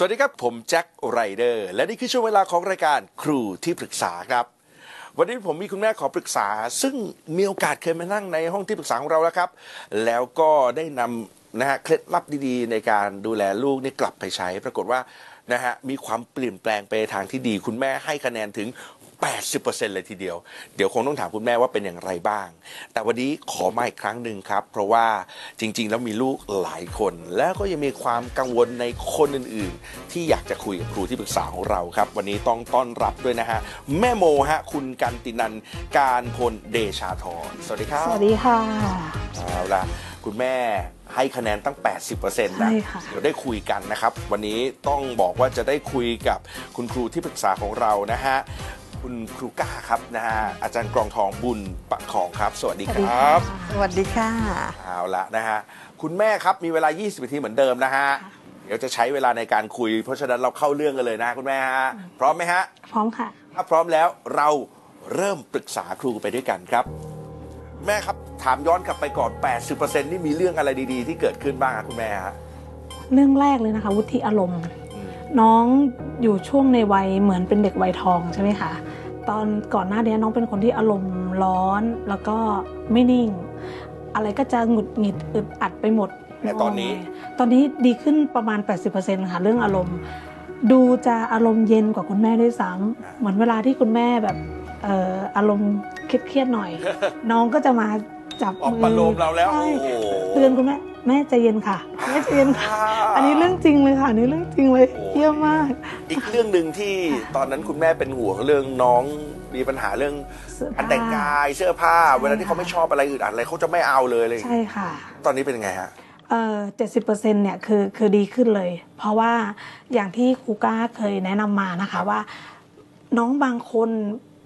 สวัสดีครับ ผมแจ็คไรเดอร์ และนี่คือช่วงเวลาของรายการครูที่ปรึกษาครับ วันนี้ผมมีคุณแม่ขอปรึกษา ซึ่งมีโอกาสเคยมานั่งในห้องที่ปรึกษาของเราแล้วครับ แล้วก็ได้นำนะฮะเคล็ดลับดีๆ ในการดูแลลูกนี่กลับไปใช้ ปรากฏว่านะฮะมีความเปลี่ยนแปลงไปทางที่ดี คุณแม่ให้คะแนนถึง 80%เลยทีเดียว เดี๋ยวคงต้องถามคุณแม่ว่าเป็นอย่างไรบ้าง แต่วันนี้ขอมาอีกครั้งหนึ่งครับ เพราะว่าจริง ๆ แล้วมีลูกหลายคน แล้วก็ยังมีความกังวลในคนอื่น ๆ ที่อยากจะคุยกับครูที่ปรึกษาของเราครับ วันนี้ต้องต้อนรับด้วยนะฮะ แม่โมฮะ คุณกันตินันการพลเดชาธรสวัสดีครับสวัสดีค่ะเอาละคุณแม่ให้คะแนนตั้ง 80%นะใช่ค่ะเดี๋ยวได้คุยกันนะครับ วันนี้ต้องบอกว่าจะได้คุยกับคุณครูที่ปรึกษาของเรานะฮะ คุณครูก้าครับนะฮะอาจารย์กรองทองบุญประของครับ สวัสดีสวัสคดีรค่ะับสวัสดีค่ะเอาละนะฮะคุณแม่ครับมีเวลา 20นาทีเหมือนเดิมนะฮะเดี๋ยวจะใช้เวลาในการคุย เพราะฉะนั้นเราเข้าเรื่องกันเลยนะคุณแม่ฮะพร้อมไหมฮะ พร้อมค่ะ ถ้าพร้อมแล้วเราเริ่มปรึกษาครูไปด้วยกันครับ แม่ครับถามย้อนกลับไปก่อน 80%นี่มีเรื่องอะไรดีๆ ที่เกิดขึ้นบ้างครับคุณแม่ฮะเรื่องแรกเลยนะคะ วุฒิอารมณ์อืมน้องอยู่ช่วงในวัยเหมือนเป็นเด็กวัยทองใช่ไหมคะ ตอนก่อนหน้านี้น้องเป็นคนที่อารมณ์ร้อนแล้วก็ไม่นิ่ง อะไรก็จะหงุดหงิดอึดอัดไปหมดแต่ตอนนี้ ตอนนี้ดีขึ้นประมาณ 80%ค่ะเรื่องอารมณ์ ดูจะอารมณ์เย็นกว่าคุณแม่ด้วยซ้ำเหมือนเวลาที่คุณแม่แบบเอ่ออารมณ์เครียดๆหน่อย น้องก็จะมาจับออกมืมาโลมเราแล้วใช่โอ้โหเตือนคุณแม่ แม่ใจเย็นค่ะ แม่ใจเย็นค่ะ อันนี้เรื่องจริงเลยค่ะอันนี้เรื่องจริงเลยโอ้เยี่ยมมาก อีกเรื่องหนึ่งที่ตอนนั้นคุณแม่เป็นห่วงเรื่องน้องมีปัญหาเรื่องเสื้อการผ้าแต่งกายเสื้อผ้าใช่เวลาที่เขาไม่ชอบอะไรอึดอัดอะไรเขาจะไม่เอาเลยเลย ใช่ค่ะตอนนี้เป็นยังไงฮะ เอ่อเจ็ดสิบเปอร์เซ็นต์เนี่ยคือคือดีขึ้นเลย เพราะว่าอย่างที่ครูก้าเคยแนะนำมานะคะว่า น้องบางคน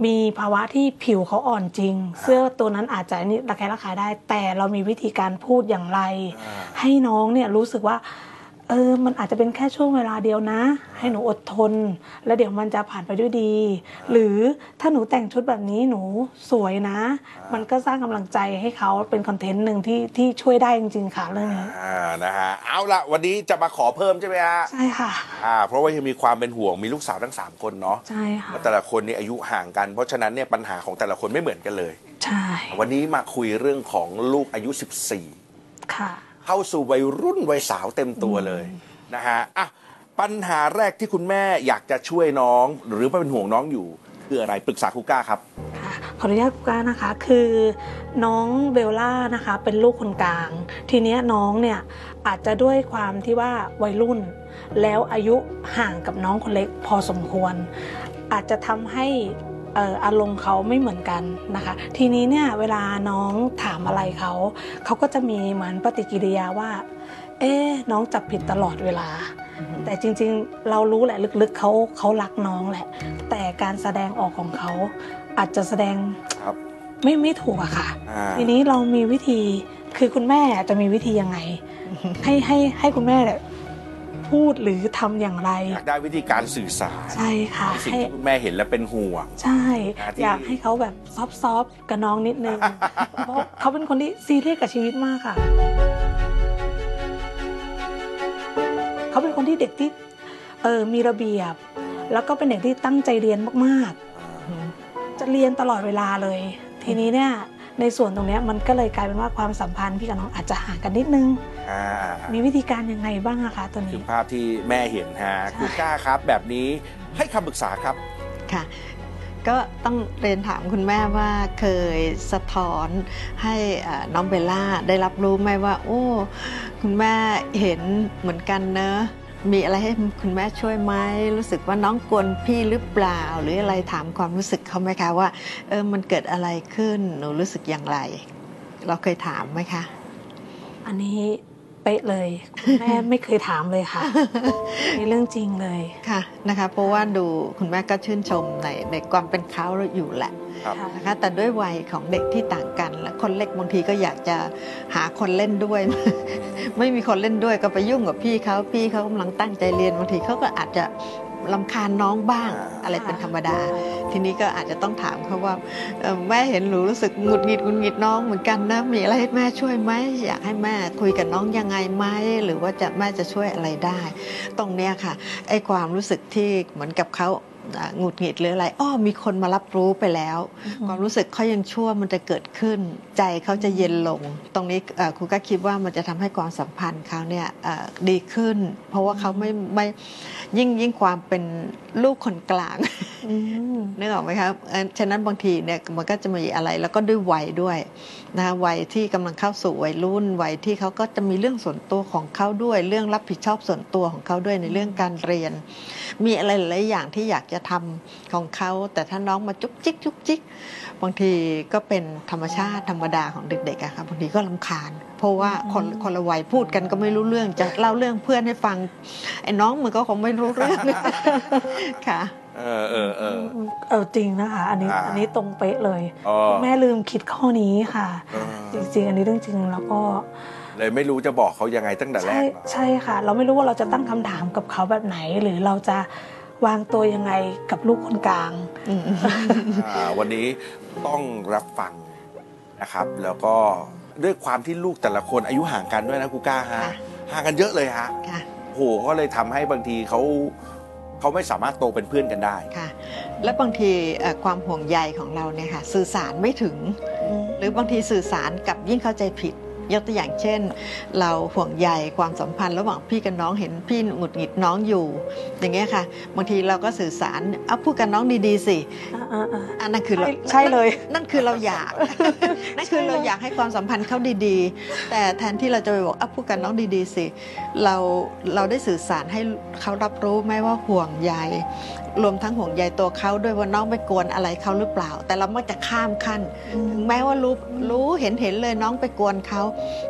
มีภาวะที่ผิวเขาอ่อนจริง เสื้อตัวนั้นอาจจะนี่ระแคะระคายได้ แต่เรามีวิธีการพูดอย่างไรอ่าให้น้องเนี่ยรู้สึกว่า เออมันอาจจะเป็นแค่ช่วงเวลาเดียวนะ ให้หนูอดทน แล้วเดี๋ยวมันจะผ่านไปด้วยดี หรือถ้าหนูแต่งชุดแบบนี้หนูสวยนะ มันก็สร้างกำลังใจให้เขาเป็นคอนเทนต์หนึ่งที่ที่ช่วยได้จริงๆค่ะเรื่องนี้อ่านะฮะเอาละวันนี้จะมาขอเพิ่มใช่ไหมฮะใช่ค่ะอ่าเพราะว่ายังมีความเป็นห่วงมีลูกสาวทั้ง 3 คนเนาะใช่ค่ะแล้วแต่ละคนนี่อายุห่างกัน เพราะฉะนั้นเนี่ยปัญหาของแต่ละคนไม่เหมือนกันเลย ใช่ วันนี้มาคุยเรื่องของลูกอายุ 14 ค่ะ เข้าสู่วัยรุ่นวัยสาวเต็มตัวเลยนะฮะอะปัญหาแรกที่คุณแม่อยากจะช่วยน้อง หรือว่าเป็นห่วงน้องอยู่คืออะไรปรึกษาครูก้าครับค่ะขออนุญาตคุณก้านะคะ คือน้องเบลล่านะคะ เป็นลูกคนกลาง ทีเนี้ยน้องเนี่ยอาจจะด้วยความที่ว่าวัยรุ่น แล้วอายุห่างกับน้องคนเล็กพอสมควร อาจจะทำให้เอ่ออารมณ์เขาไม่เหมือนกันนะคะ ทีนี้เนี่ยเวลาน้องถามอะไรเขาเขาก็จะมีเหมือนปฏิกิริยาว่า เอ๊ะน้องจับผิดตลอดเวลา แต่จริงๆเรารู้แหละลึกๆเขาเขารักน้องแหละ แต่การแสดงออกของเขาอาจจะแสดงครับไม่ไม่ถูกอะค่ะอ่าทีนี้เรามีวิธีคือคุณแม่จะมีวิธียังไง ให้ให้ให้คุณแม่เนี่ย พูดหรือทำอย่างไร อยากได้วิธีการสื่อสาร ใช่ค่ะสิ่งให้ที่คุณแม่เห็นแล้วเป็นห่วง ใช่ หาที่ อยากให้เขาแบบซอฟต์ๆกับน้องนิดนึง เพราะเขาเป็นคนที่ซีเรียสกับชีวิตมากค่ะ เขาเป็นคนที่เด็กที่เออมีระเบียบ แล้วก็เป็นเด็กที่ตั้งใจเรียนมากๆ จะเรียนตลอดเวลาเลย ทีนี้เนี่ย ในส่วนตรงเนี้ยมันก็เลยกลายเป็นว่าความสัมพันธ์พี่กับน้องอาจจะห่างกันนิดนึง อ่ามีวิธีการยังไงบ้างอะคะตัวคืนี้ อภาพที่แม่เห็นฮะใช่ครูก้าครับ แบบนี้ให้คำปรึกษาครับ ค่ะก็ต้องเรียนถามคุณแม่ว่าเคยสะท้อนให้เอ่อน้องเบลล่าได้รับรู้ไหมว่า โอ้ คุณแม่เห็นเหมือนกันเนอะ มีอะไรให้คุณแม่ช่วยไหมรู้สึกว่าน้องกวนพี่หรือเปล่า หรืออะไรถามความรู้สึกเขาไหมคะว่าเออมันเกิดอะไรขึ้นหนูรู้สึกอย่างไร เราเคยถามไหมคะ อันนี้ เป๊ะเลยคุณแม่ไม่เคยถามเลยค่ะในเรื่องจริงเลยค่ะนะคะเพราะว่าดูคุณแม่ก็ชื่นชมในในความเป็นเขาอยู่แหละครับค่ะนะคะแต่ด้วยวัยของเด็กที่ต่างกัน และคนเล็กบางทีก็อยากจะหาคนเล่นด้วย ไม่มีคนเล่นด้วยก็ไปยุ่งกับพี่เขาพี่เขากำลังตั้งใจเรียนบางทีเขาก็อาจจะ ลำคาญน้องบ้างอ่าอะไรเป็นธรรมดา ทีนี้ก็อาจจะต้องถามเขาว่าเอ่อแม่เห็นหนูรู้สึกหงุดหงิดหงุดหงิดน้องเหมือนกันนะมีอะไรให้แม่ช่วยไหมอยากให้แม่คุยกับน้องยังไงไหมหรือว่าจะแม่จะช่วยอะไรได้ ตรงเนี้ยค่ะไอ้ความรู้สึกที่เหมือนกับเขาอ่า หงุดหงิดหรืออะไรอ้อมีคนมารับรู้ไปแล้ว ความรู้สึกเขายังชั่วมันจะเกิดขึ้น ใจเขาจะเย็นลง ตรงนี้เอ่อครูก็คิดว่ามันจะทำให้ความสัมพันธ์เขาเนี่ยเอ่อดีขึ้น เพราะว่าเขาไม่ไม่ยิ่งยิ่งความเป็นลูกคนกลางอืม นึกออกไหมครับเอ่อฉะนั้นบางทีเนี่ยมันก็จะมีอะไรแล้วก็ด้วยวัยด้วยนะวัยที่กำลังเข้าสู่วัยรุ่นวัยที่เขาก็จะมีเรื่องส่วนตัวของเขาด้วย เรื่องรับผิดชอบส่วนตัวของเขาด้วยในเรื่องการเรียน มีอะไรหลายๆอย่างที่อยากจะทำของเขา แต่ถ้าน้องมาจุกจิกจุกจิกบางทีก็เป็นธรรมชาติธรรมดาของเด็กๆอะค่ะบางทีก็ลำคาญเพราะว่าคนคนละวัยพูดกันก็ไม่รู้เรื่องจะเล่าเรื่องเพื่อนให้ฟังไอ้น้องมันก็คงไม่รู้เรื่องค่ะ เออเออเออเออจริงนะคะ อันนี้อ่าอันนี้ตรงเป๊ะเลยอ๋อคุณแม่ลืมคิดข้อนี้ค่ะเออจริง ๆ อันนี้เรื่องจริงแล้วก็ เลยไม่รู้จะบอกเขายังไงตั้งแต่แรใช่กเนอะใช่ค่ะ เราไม่รู้ว่าเราจะตั้งคำถามกับเขาแบบไหน หรือเราจะวางตัวยังไงกับลูกคนกลางอ่าวันนี้ต้องรับฟังนะครับ แล้วก็ด้วยความที่ลูกแต่ละคนอายุห่างกันด้วยนะครูก้าฮะค่ะห่างกันเยอะเลยฮะค่ะโหก็เลยทำให้บางทีเขา เขาไม่สามารถโตเป็นเพื่อนกันได้ค่ะ และบางทีเอ่อความห่วงใยของเราเนี่ยค่ะสื่อสารไม่ถึง หรือบางทีสื่อสารกับยิ่งเข้าใจผิด ยกตัวอย่างเช่น เราห่วงใยความสัมพันธ์ ระหว่างพี่กับน้องเห็นพี่หงุดหงิดน้องอยู่ อย่างเงี้ยค่ะบางทีเราก็สื่อสารเอาพูดกับน้องดีๆสิอ่าๆอันนั้นคือเราใช่ใช่เลยนั่นนั่นคือเราอยากนั่นคือเราอยากให้ความสัมพันธ์เขาดีๆ แต่แทนที่เราจะไปบอกอะพูดกับน้องดีๆสิเราเราได้สื่อสารให้เขารับรู้ไหมว่าห่วงใยรวมทั้งห่วงใยตัวเขาด้วยว่าน้องไปกวนอะไรเขาหรือเปล่า แต่เรามักจะข้ามขั้นอืมถึงแม้ว่ารู้รู้เห็นเห็นเลยน้องไปกวนเขา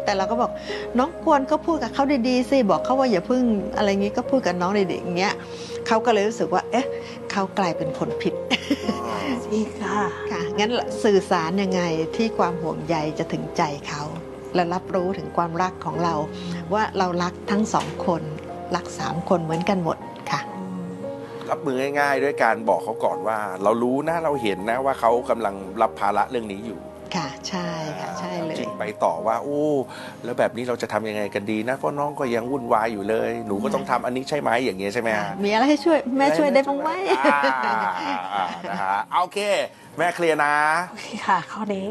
แต่เราก็บอกน้องกวนก็พูดกับเขาดีๆสิบอกเขาว่าอย่าพึ่งอะไรงี้ก็พูดกับน้องดีๆอย่างเงี้ยเขาก็เลยรู้สึกว่า เอ๊ะเขากลายเป็นคนผิดๆจริงค่ะค่ะงั้นสื่อสารยังไงที่ความห่วงใยจะถึงใจเขาและรับรู้ถึงความรักของเรา ว่าเรารักทั้งสองคนรักสามคนเหมือนกันหมดค่ะ รับมือง่ายๆ ด้วยการบอกเขาก่อนว่า เรารู้นะเราเห็นนะว่าเขากำลังรับภาระเรื่องนี้อยู่ ค่ะใช่ค่ะใช่เลยจริง ไปต่อว่าโอ้แล้วแบบนี้เราจะทำยังไงกันดีนะเพราะน้องก็ยังวุ่นวายอยู่เลย หนูก็ต้องทำอันนี้ใช่ไหมอย่างเงี้ยใช่ไหมฮะมีอะไรให้ช่วยแม่ช่วยได้บ้างไหมอ่าอ่านะฮะเอาโอเค แม่เคลียร์นะโอเคค่ะข้อนี้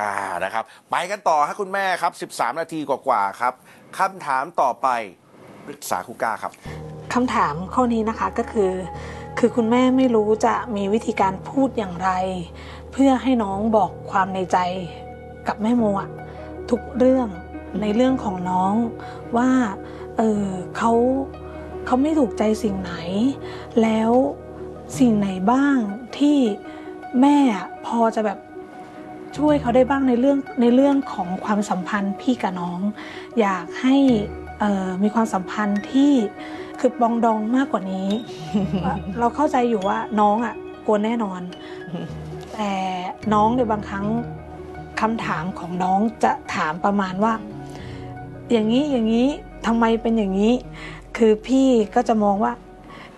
อ่านะครับ ไปกันต่อครับคุณแม่ครับ 13 นาทีกว่าๆครับคำถามต่อไปปรึกษาครูก้าครับคำถามข้อนี้นะคะก็คือ คือคุณแม่ไม่รู้จะมีวิธีการพูดอย่างไร เพื่อให้น้องบอกความในใจ กับแม่โมอะทุกเรื่องในเรื่องของน้องว่าเออเขาเขาไม่ถูกใจสิ่งไหน แล้วสิ่งไหนบ้างที่แม่อะพอจะแบบช่วยเขาได้บ้างในเรื่องในเรื่องของความสัมพันธ์พี่กับน้อง อยากให้มีความสัมพันธ์ที่คือปองดองมากกว่านี้ เราเข้าใจอยู่ว่าน้องอะกลัวแน่นอน แต่น้องในบางครั้ง คำถามของน้องจะถามประมาณว่า อย่างนี้อย่างนี้ทำไมเป็นอย่างนี้ คือพี่ก็จะมองว่า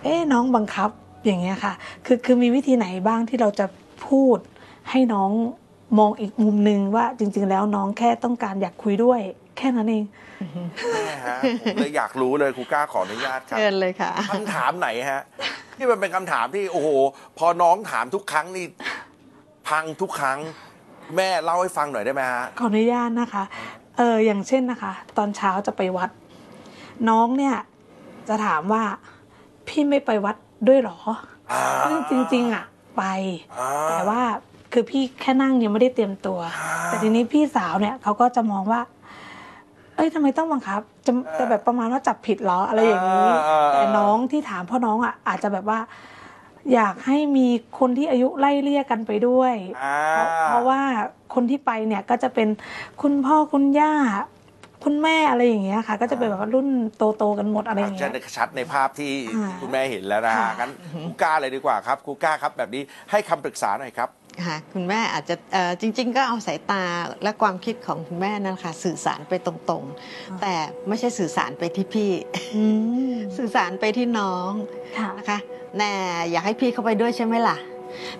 เอ๊ะน้องบังคับอย่างเงี้ยค่ะ คือคือมีวิธีไหนบ้างที่เราจะพูดให้น้องมองอีกมุมหนึ่งว่าจริง ๆ แล้วน้องแค่ต้องการอยากคุยด้วย แค่นั้นเองแม่ฮะผมเลยอยากรู้เลยครูก้าขออนุญาตครับเชิญเลยค่ะคำถามไหนฮะที่มันเป็นคำถามที่โอ้โห พอน้องถามทุกครั้งนี่พังทุกครั้ง แม่เล่าให้ฟังหน่อยได้ไหมฮะขออนุญาตนะคะ เอออย่างเช่นนะคะ ตอนเช้าจะไปวัด น้องเนี่ยจะถามว่าพี่ไม่ไปวัดด้วยเหรออ่าซึ่งจริง ๆ อะ ไปอ่าแต่ว่าคือพี่แค่นั่งยังไม่ได้เตรียมตัวอ่าแต่ทีนี้พี่สาวเนี่ยเขาก็จะมองว่า เอ้ยทำไมต้องบังคับ จะจะแบบประมาณว่าจับผิดเหรออะไรอย่างนี้อ่าแต่น้องที่ถามพ่อน้องอะอาจจะแบบว่า อยากให้มีคนที่อายุไล่เลี่ยกันไปด้วย อ่าเพราะเพราะว่าคนที่ไปเนี่ยก็จะเป็นคุณพ่อคุณย่า คุณแม่อะไรอย่างเงี้ยค่ะ ก็จะเป็นแบบว่ารุ่นโตๆกันหมดอะไรอย่างจะเงี้ยชัดในภาพที่อ่าคุณแม่เห็นแล้วนะฮะค่ะ งั้นครูก้าเลยดีกว่าครับครูก้าครับแบบนี้ให้คำปรึกษาหน่อยครับ ค่ะคุณแม่อาจจะเอ่อจริง ๆ ก็เอาสายตาและความคิดของคุณแม่นั่นค่ะสื่อสารไปตรงอ่าๆแต่ไม่ใช่สื่อสารไปที่พี่อืมสื่อสารไปที่น้องค่ะนะคะแน่อยากให้พี่เข้าไปด้วยใช่ไหมล่ะ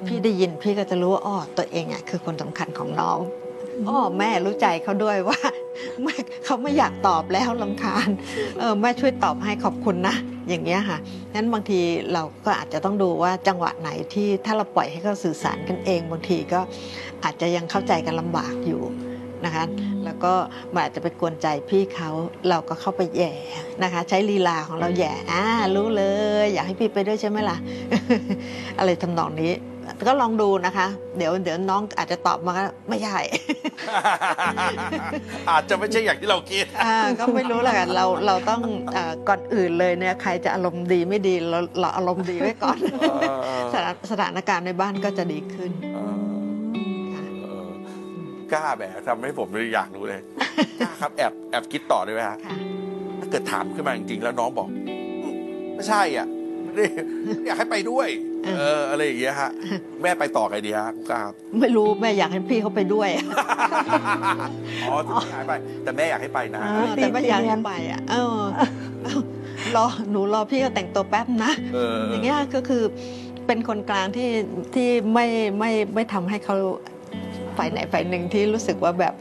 พี่ได้ยินพี่ก็จะรู้ว่าอ้อตัวเองอะคือคนสำคัญของน้อง อ้อแม่รู้ใจเขาด้วยว่าแม่เขาไม่อยากตอบแล้วลำคาญเออแม่ช่วยตอบให้ขอบคุณนะ อย่างเงี้ยค่ะนั้นบางทีเราก็อาจจะต้องดูว่าจังหวะไหนที่ถ้าเราปล่อยให้เขาสื่อสารกันเองบางทีก็อาจจะยังเข้าใจกันลำบากอยู่นะคะแล้วก็มันอาจจะไปกวนใจพี่เขาเราก็เข้าไปแย่นะคะ ใช้ลีลาของเราแย่อ่ารู้เลย อยากให้พี่ไปด้วยใช่ไหมล่ะ อะไรทำนองนี้ ก็ลองดูนะคะ เดี๋ยวเดี๋ยวน้องอาจจะตอบมาก็ไม่ใช่ อาจจะไม่ใช่อย่างที่เราคิดอ่าก็ไม่รู้แหละค่ะเราเราต้องเอ่อก่อนอื่นเลยเนี่ยใครจะอารมณ์ดีไม่ดีเราเราอารมณ์ดีไว้ก่อนสถานสถานการณ์ในบ้านก็จะดีขึ้นเออค่ะเออกล้าแบบทำให้ผมเลยอยากรู้เลยกล้าครับแอบแอบคิดต่อได้ไหมฮะค่ะถ้าเกิดถามขึ้นมาจริงๆแล้วน้องบอกอืมไม่ใช่อะไม่ได้อยากให้ไปด้วย เอออะไรอย่างเงี้ยฮะ แม่ไปต่อไงดีฮะคุณกล้าครับไม่รู้แม่อยากให้พี่เขาไปด้วย อ๋อถึงหายไป แต่แม่อยากให้ไปนะอ่าเออแต่ไม่อยากให้ไปอะเออรอหนูรอพี่เขาแต่งตัวแป๊บนะเออออย่างเงี้ยก็คือเป็นคนกลางที่ที่ไม่ไม่ไม่ทำให้เขา ฝ่ายไหนฝ่ายหนึ่งที่รู้สึกว่าแบบ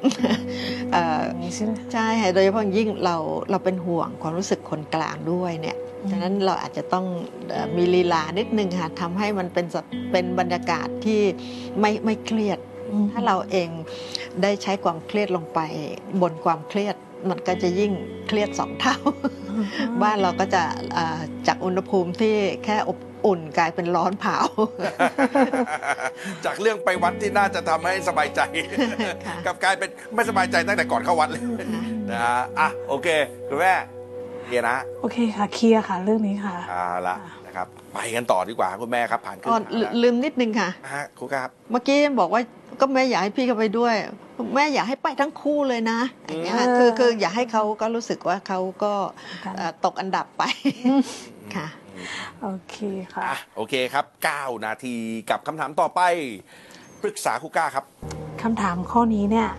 เอ่ออย่างนี้ใช่ไหมใช่ค่ะโดยเฉพาะอย่างยิ่งเราเราเป็นห่วงความรู้สึกคนกลางด้วยเนี่ยอืมฉะนั้นเราอาจจะต้องเอ่อมีลีลานิดนึงค่ะทำให้มันเป็นสภเป็นบรรยากาศที่ไม่ไม่เครียดอืมถ้าเราเองได้ใช้ความเครียดลงไปบนความเครียดมันก็จะยิ่งเครียดสองเท่า บ้านเราก็จะเอ่อจากอุณหภูมิที่แค่อบ อุ่นกลายเป็นร้อนเผา จากเรื่องไปวัดที่น่าจะทำให้สบายใจค่ะกลับกลายเป็นไม่สบายใจตั้งแต่ก่อนเข้าวัดเลยนะฮะอะโอเคคุณแม่เฮียนะ โอเคค่ะเคลียร์ค่ะ เรื่องนี้ค่ะเอาละนะครับไปกันต่อดีกว่าคุณแม่ครับผ่านขึ้นอ๋อมาแล้วลืมนิดนึงค่ะฮะคุณครับ เมื่อกี้บอกว่าก็แม่อยากให้พี่เขาไปด้วย แม่อยากให้ไปทั้งคู่เลยนะอย่างเงี้ยค่ะอืมคือคืออยากให้เขาก็รู้สึกว่าเขาก็กันเอ่อตกอันดับไปค่ะ โอเคค่ะ อะโอเคครับ 9 นาทีกับคำถามต่อไป ปรึกษาครูก้าครับ คำถามข้อนี้เนี่ย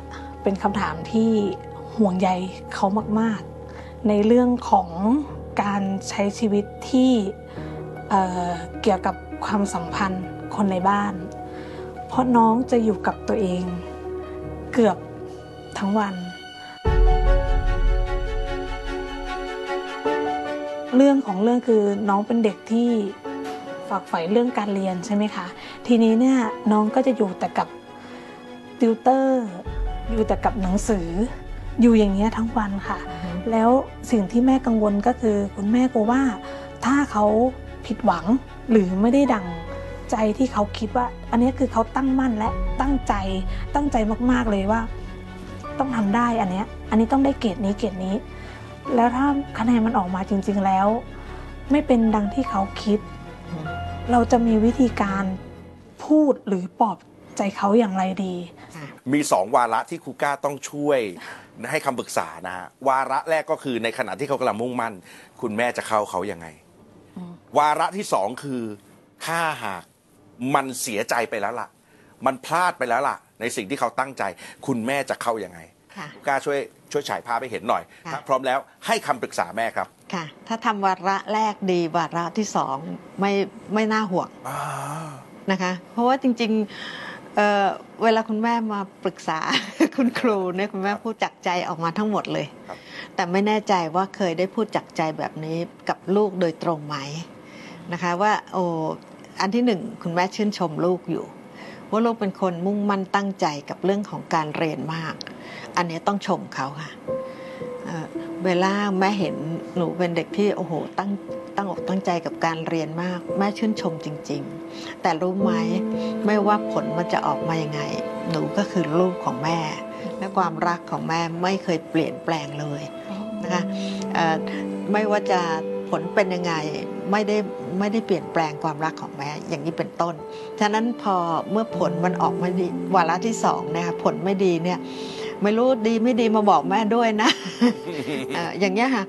เป็นคำถามที่ห่วงใยเขามาก ๆ ในเรื่องของการใช้ชีวิตที่เอ่อเกี่ยวกับความสัมพันธ์คนในบ้าน เพราะน้องจะอยู่กับตัวเอง เกือบทั้งวัน เรื่องของเรื่องคือน้องเป็นเด็กที่ฝักใฝ่เรื่องการเรียนใช่ไหมคะ ทีนี้เนี่ยน้องก็จะอยู่แต่กับติวเตอร์ อยู่แต่กับหนังสือ อยู่อย่างเงี้ยทั้งวันค่ะ แล้วสิ่งที่แม่กังวลก็คือคุณแม่กลัวว่าถ้าเขาผิดหวังหรือไม่ได้ดังใจที่เขาคิดว่า อันนี้คือเขาตั้งมั่นและตั้งใจตั้งใจมากๆเลยว่า ต้องทำได้อันเนี้ยอันนี้ต้องได้เกรดนี้เกรดนี้ แล้วถ้าคะแนนมันออกมาจริง ๆแล้ว ไม่เป็นดังที่เขาคิด เราจะมีวิธีการพูดหรือปลอบใจเขาอย่างไรดี มีสองวาระที่ครูก้าต้องช่วยให้คำปรึกษานะฮะวาระแรกก็คือในขณะที่เขากำลังมุ่งมั่น คุณแม่จะเข้าเขายังไงอืมวาระที่สองคือถ้าหากมันเสียใจไปแล้วล่ะ มันพลาดไปแล้วล่ะ ในสิ่งที่เขาตั้งใจ คุณแม่จะเข้ายังไง ค่ะครูก้าช่วยช่วยฉายภาพให้เห็นหน่อยค่ะถ้าพร้อมแล้วให้คำปรึกษาแม่ครับค่ะ ถ้าทำวาระแรกดีวาระที่สองไม่ไม่น่าห่วงอ่านะคะ เพราะว่าจริงๆเอ่อเวลาคุณแม่มาปรึกษาคุณครูเนี่ยคุณแม่พูดจากใจออกมาทั้งหมดเลยครับแต่ไม่แน่ใจว่าเคยได้พูดจากใจแบบนี้กับลูกโดยตรงไหมนะคะว่าโอ้อันที่หนึ่งคุณแม่ชื่นชมลูกอยู่ ว่าลูกเป็นคนมุ่งมั่นตั้งใจกับเรื่องของการเรียนมาก อันนี้ต้องชมเขาค่ะเวลาแม่เห็นหนูเป็นเด็กที่โอ้โหตั้งตั้งอกตั้งใจกับการเรียนมาก แม่ชื่นชมจริง ๆ แต่รู้ไหมไม่ว่าผลมันจะออกมายังไง หนูก็คือลูกของแม่ และความรักของแม่ไม่เคยเปลี่ยนแปลงเลยนะคะไม่ว่าจะผลเป็นยังไงไม่ได้ไม่ได้เปลี่ยนแปลงความรักของแม่อย่างนี้เป็นต้น ฉะนั้นพอเมื่อผลมันออกม่ดีวาระที่สองนะคะผลไม่ดีเนี่ย ไม่รู้ดีไม่ดีมาบอกแม่ด้วยนะเอ่ออย่างเงี้ยค่ะ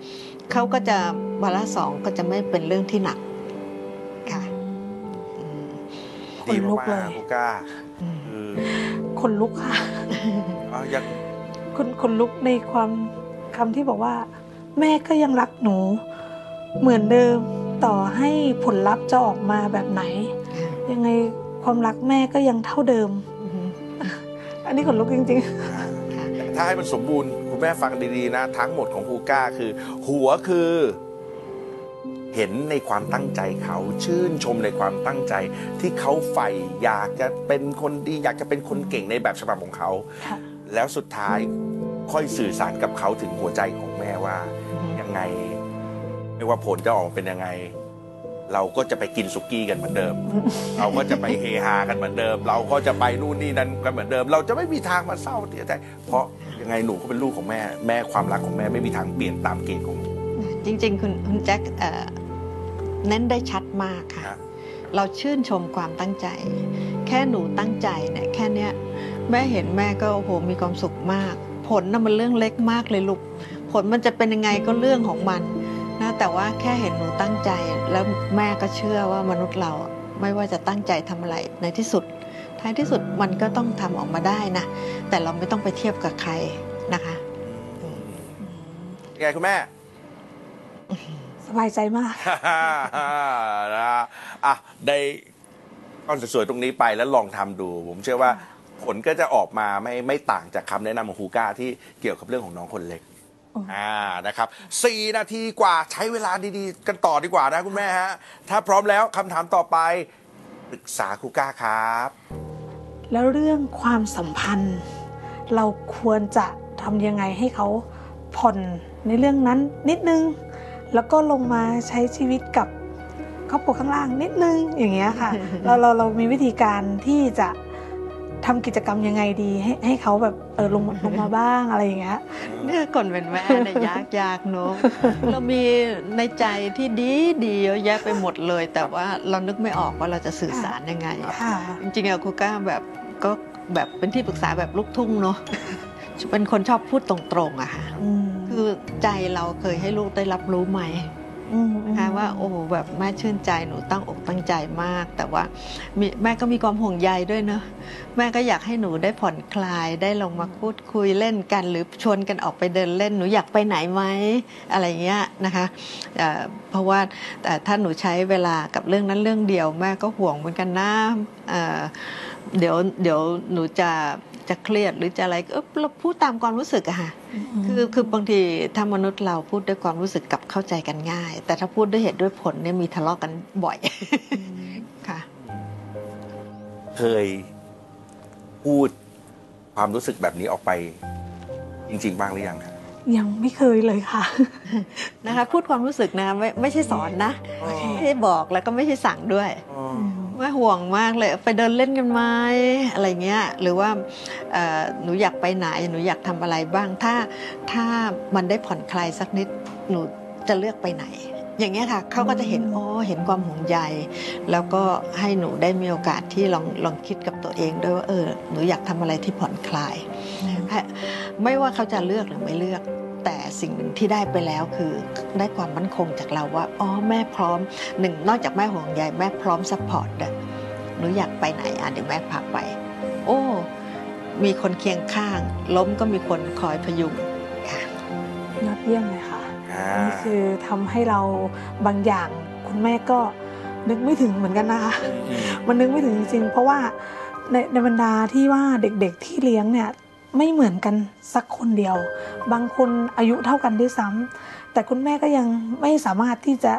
เขาก็จะวาระสองก็จะไม่เป็นเรื่องที่หนักค่ะอืมขนลุกเลยดีมากๆครูก้าอืมขนลุกค่ะอะยังคนคนลุกในความคำที่บอกว่า แม่ก็ยังรักหนู เหมือนเดิมต่อให้ผลลัพธ์จะออกมาแบบไหน ยังไงความรักแม่ก็ยังเท่าเดิมอือฮึอันนี้ขนลุกจริง ถ้าให้มันสมบูรณ์คุณแม่ฟังดีๆนะ ทั้งหมดของฮูก้าคือ หัวคือ เห็นในความตั้งใจเขาชื่นชมในความตั้งใจ ที่เขาใฝ่อยากจะเป็นคนดีอยากจะเป็นคนเก่งในแบบฉบับของเขาๆค่ะแล้วสุดท้ายค่อยสื่อสารกับเขาถึงหัวใจของแม่ว่ายังไง ไม่ว่าผลจะออกมาเป็นยังไง เราก็จะไปกินสุกี้กันเหมือนเดิม เราก็จะไปเฮฮากันเหมือนเดิม เราก็จะไปนู่นนี่นั่นกันเหมือนเดิม เราจะไม่มีทางมาเศร้าเสียใจเพราะยังไงหนูก็เป็นลูกของแม่ แม่ความรักของแม่ไม่มีทางเปลี่ยนตามเกณฑ์ของหนูจริง ๆ คุณคุณแจ็คเอ่อเน้นได้ชัดมากค่ะฮะเราชื่นชมความตั้งใจ แค่หนูตั้งใจเนี่ยแค่เนี้ยแม่เห็นแม่ก็โอ้โหมีความสุขมาก ผลน่ะมันเรื่องเล็กมากเลยลูกผลมันจะเป็นยังไงก็เรื่องของมัน นะ แต่ว่าแค่เห็นหนูตั้งใจ แล้วแม่ก็เชื่อว่ามนุษย์เราไม่ว่าจะตั้งใจทำอะไรในที่สุด ท้ายที่สุดมันก็ต้องทำออกมาได้นะ แต่เราไม่ต้องไปเทียบกับใครนะคะยังไงคุณแม่ สบายใจมาก นะอะได้ก้อนสวยๆตรงนี้ไปแล้วลองทำดู ผมเชื่อว่าผลก็จะออกมาไม่ไม่ต่างจากคำแนะนำของฮูก้าที่เกี่ยวกับเรื่องของน้องคนเล็ก อ๋ออ่อ่านะครับสี่นาทีกว่าใช้เวลาดีๆ กันต่อดีกว่านะคุณแม่ฮะ ถ้าพร้อมแล้วคำถามต่อไปปรึกษาครูก้าครับ แล้วเรื่องความสัมพันธ์ เราควรจะทำยังไงให้เขาผ่อนในเรื่องนั้นนิดนึง แล้วก็ลงมาใช้ชีวิตกับครอบครัวข้างล่างนิดนึงอย่างเงี้ยค่ะ เราเราเรามีวิธีการที่จะ ทำกิจกรรมยังไงดี ให้ให้เขาแบบเออลงมาลงมาบ้างอะไรอย่างเงี้ยเนี่ยคนเป็นแม่เนี่ยยากยากเนอะเรามีในใจที่ดีดีเยอะแยะไปหมดเลย แต่ว่าเรานึกไม่ออกว่าเราจะสื่อสารยังไงค่ะจริงๆอะครูก้าแบบก็แบบเป็นที่ปรึกษาแบบลูกทุ่งเนาะเป็นคนชอบพูดตรงๆอะค่ะอืมคือใจเราเคยให้ลูกได้รับรู้ไหมอืม นะคะว่าโอ้โหแบบแม่ชื่นใจหนูตั้งอกตั้งใจมาก แต่ว่ามีแม่ก็มีความห่วงใยด้วยเนอะแม่ก็อยากให้หนูได้ผ่อนคลายได้ลงมาพูดคุยเล่นกัน หรือชวนกันออกไปเดินเล่นหนูอยากไปไหนไหมอะไรเงี้ยนะคะเอ่อเพราะว่าแต่ถ้าหนูใช้เวลากับเรื่องนั้นเรื่องเดียวแม่ก็ห่วงเหมือนกันนะเอ่อเดี๋ยวเดี๋ยวหนูจะ จะเครียดหรือจะอะไรเออเราพูดตามความรู้สึกอะค่ะคือคือบางทีถ้ามนุษย์เราพูดด้วยความรู้สึกกับเข้าใจกันง่าย แต่ถ้าพูดด้วยเหตุด้วยผลเนี่ยมีทะเลาะกันบ่อยค่ะ เคยพูดความรู้สึกแบบนี้ออกไป จริง ๆ บ้างหรือยังครับยังไม่เคยเลยค่ะ นะคะ พูดความรู้สึกนะไม่ไม่ใช่สอนนะอ๋อไม่ใช่บอกแล้วก็ไม่ใช่สั่งด้วยอ๋อ ว่าห่วงมากเลย ไปเดินเล่นกันไหมอะไรเงี้ยหรือว่าเอ่อหนูอยากไปไหนหนูอยากทำอะไรบ้าง ถ้าถ้ามันได้ผ่อนคลายสักนิดหนูจะเลือกไปไหน อย่างเงี้ยค่ะเขาก็จะเห็นอ๋อเห็นความห่วงใยแล้วก็ให้หนูได้มีโอกาสที่ลองลองคิดกับตัวเองด้วยว่าเออหนูอยากทำอะไรที่ผ่อนคลายให้ไม่ว่าเขาจะเลือกหรือไม่เลือก แต่สิ่งหนึ่งที่ได้ไปแล้วคือได้ความมั่นคงจากเราว่าอ๋อแม่พร้อมหนึ่งนอกจากแม่ห่วงใยแม่พร้อม support ด้วยหนูอยากไปไหนอะเดี๋ยวแม่พาไป โอ้ มีคนเคียงข้าง ล้มก็มีคนคอยพยุงค่ะยอดเยี่ยมเลยค่ะอ่านี่คือทำให้เราบางอย่างคุณแม่ก็นึกไม่ถึงเหมือนกันนะคะ มันนึกไม่ถึงจริงๆ เพราะว่าในในบรรดาที่ว่าเด็กๆที่เลี้ยงเนี่ย ไม่เหมือนกันสักคนเดียว บางคนอายุเท่ากันด้วยซ้ำแต่คุณแม่ก็ยังไม่สามารถที่จะ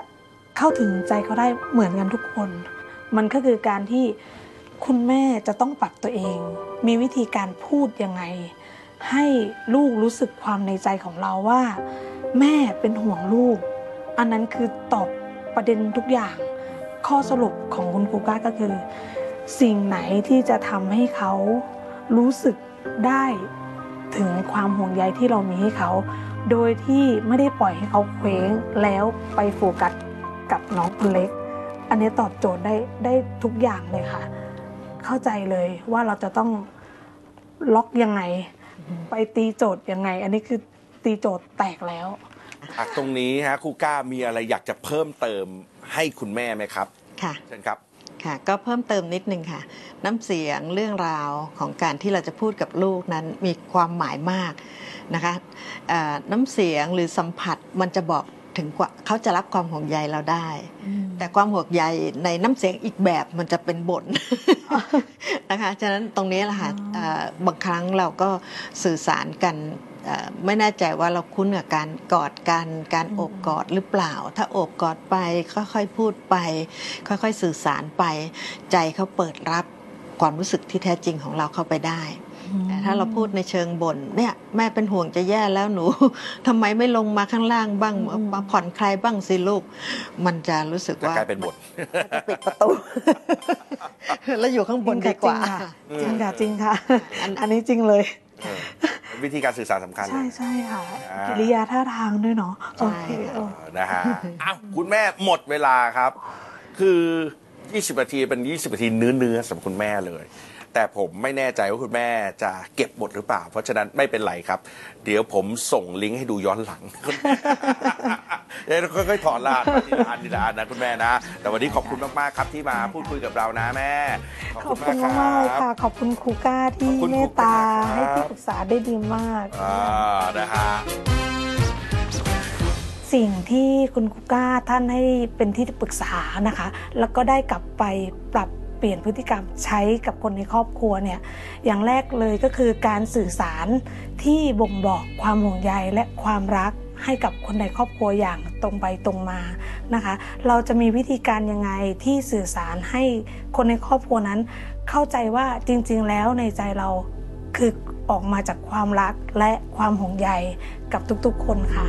เข้าถึงใจเขาได้เหมือนกันทุกคน มันก็คือการที่คุณแม่จะต้องปรับตัวเอง มีวิธีการพูดยังไง ให้ลูกรู้สึกความในใจของเราว่า แม่เป็นห่วงลูก อันนั้นคือตอบประเด็นทุกอย่าง ข้อสรุปของคุณครูก้าก็คือ สิ่งไหนที่จะทำให้เขารู้สึก ได้ถึงความห่วงใยที่เรามีให้เขา โดยที่ไม่ได้ปล่อยให้เขาเคว้งแล้วไปโฟกัสกับน้องคนเล็ก อันนี้ตอบโจทย์ได้ได้ทุกอย่างเลยค่ะ เข้าใจเลยว่าเราจะต้องล็อกยังไง ไปตีโจทย์ยังไง อันนี้คือตีโจทย์แตกแล้ว จากตรงนี้ฮะครูก้ามีอะไรอยากจะเพิ่มเติมให้คุณแม่ไหมครับค่ะ เชิญครับ ค่ะก็เพิ่มเติมนิดนึงค่ะ น้ำเสียงเรื่องราวของการที่เราจะพูดกับลูกนั้นมีความหมายมากนะคะเอ่อน้ำเสียงหรือสัมผัสมันจะบอกถึงว่าเขาจะรับความห่วงใยเราได้ แต่ความห่วงใยในน้ำเสียงอีกแบบมันจะเป็นบ่นนะคะ ฉะนั้นตรงนี้แหละค่ะอ๋อเอ่อบางครั้งเราก็สื่อสารกันเอ่อ ไม่แน่ใจว่าเราคุ้นกับการกอดกันการโอบกอดหรือเปล่า ถ้าโอบกอดไปค่อยๆพูดไป ค่อยๆสื่อสารไป ใจเขาเปิดรับความรู้สึกที่แท้จริงของเราเข้าไปได้แต่ถ้าเราพูดในเชิงบ่นเนี่ยแม่เป็นห่วงจะแย่แล้วหนูทำไมไม่ลงมาข้างล่างบ้างอืมมาผ่อนคลายบ้างสิลูก มันจะรู้สึกจะว่ากลายเป็นบทปิดประตูแล้วอยู่ข้างบนดีกว่าจริงค่ะจริงค่ะ อันอันนี้จริงเลยเออ วิธีการสื่อสารสำคัญเลใช่ยใช่ค่ะอ่ากิริยาท่าทางด้วยเนาะใช่โอเคเออเออนะฮะอ้าวคุณแม่หมดเวลาครับ คือ 20นาทีเป็น 20นาทีเนื้อเนื้อๆสำหรับคุณแม่เลย แต่ผมไม่แน่ใจว่าคุณแม่จะเก็บหมดหรือเปล่า เพราะฉะนั้นไม่เป็นไรครับ เดี๋ยวผมส่งลิงก์ให้ดูย้อนหลังเดี๋ยวค่อยๆถอดรหัสทีละอันทีละอันนะคุณแม่นะ แต่วันนี้ขอบคุณมากๆครับที่มาพูดคุยกับเรานะแม่ ขอบคุณมากๆเลยค่ะ ขอบคุณครูก้าที่ขอบคุณเมครูตตาก้าครับให้ที่ปรึกษาได้ดีมากอ่านะฮะสิ่งที่คุณครูก้าท่านให้เป็นที่ปรึกษานะคะ แล้วก็ได้กลับไปปรับเปลี่ยนพฤติกรรมใช้กับคนในครอบครัวเนี่ยอย่างแรกเลยก็คือการสื่อสารที่บ่งบอกความห่วงใยและความรักให้กับคนในครอบครัวอย่างตรงไปตรงมานะคะ เราจะมีวิธีการยังไงที่สื่อสารให้คนในครอบครัวนั้น เข้าใจว่าจริง ๆ แล้วในใจเราคือออกมาจากความรักและความห่วงใยกับทุกๆ คนค่ะ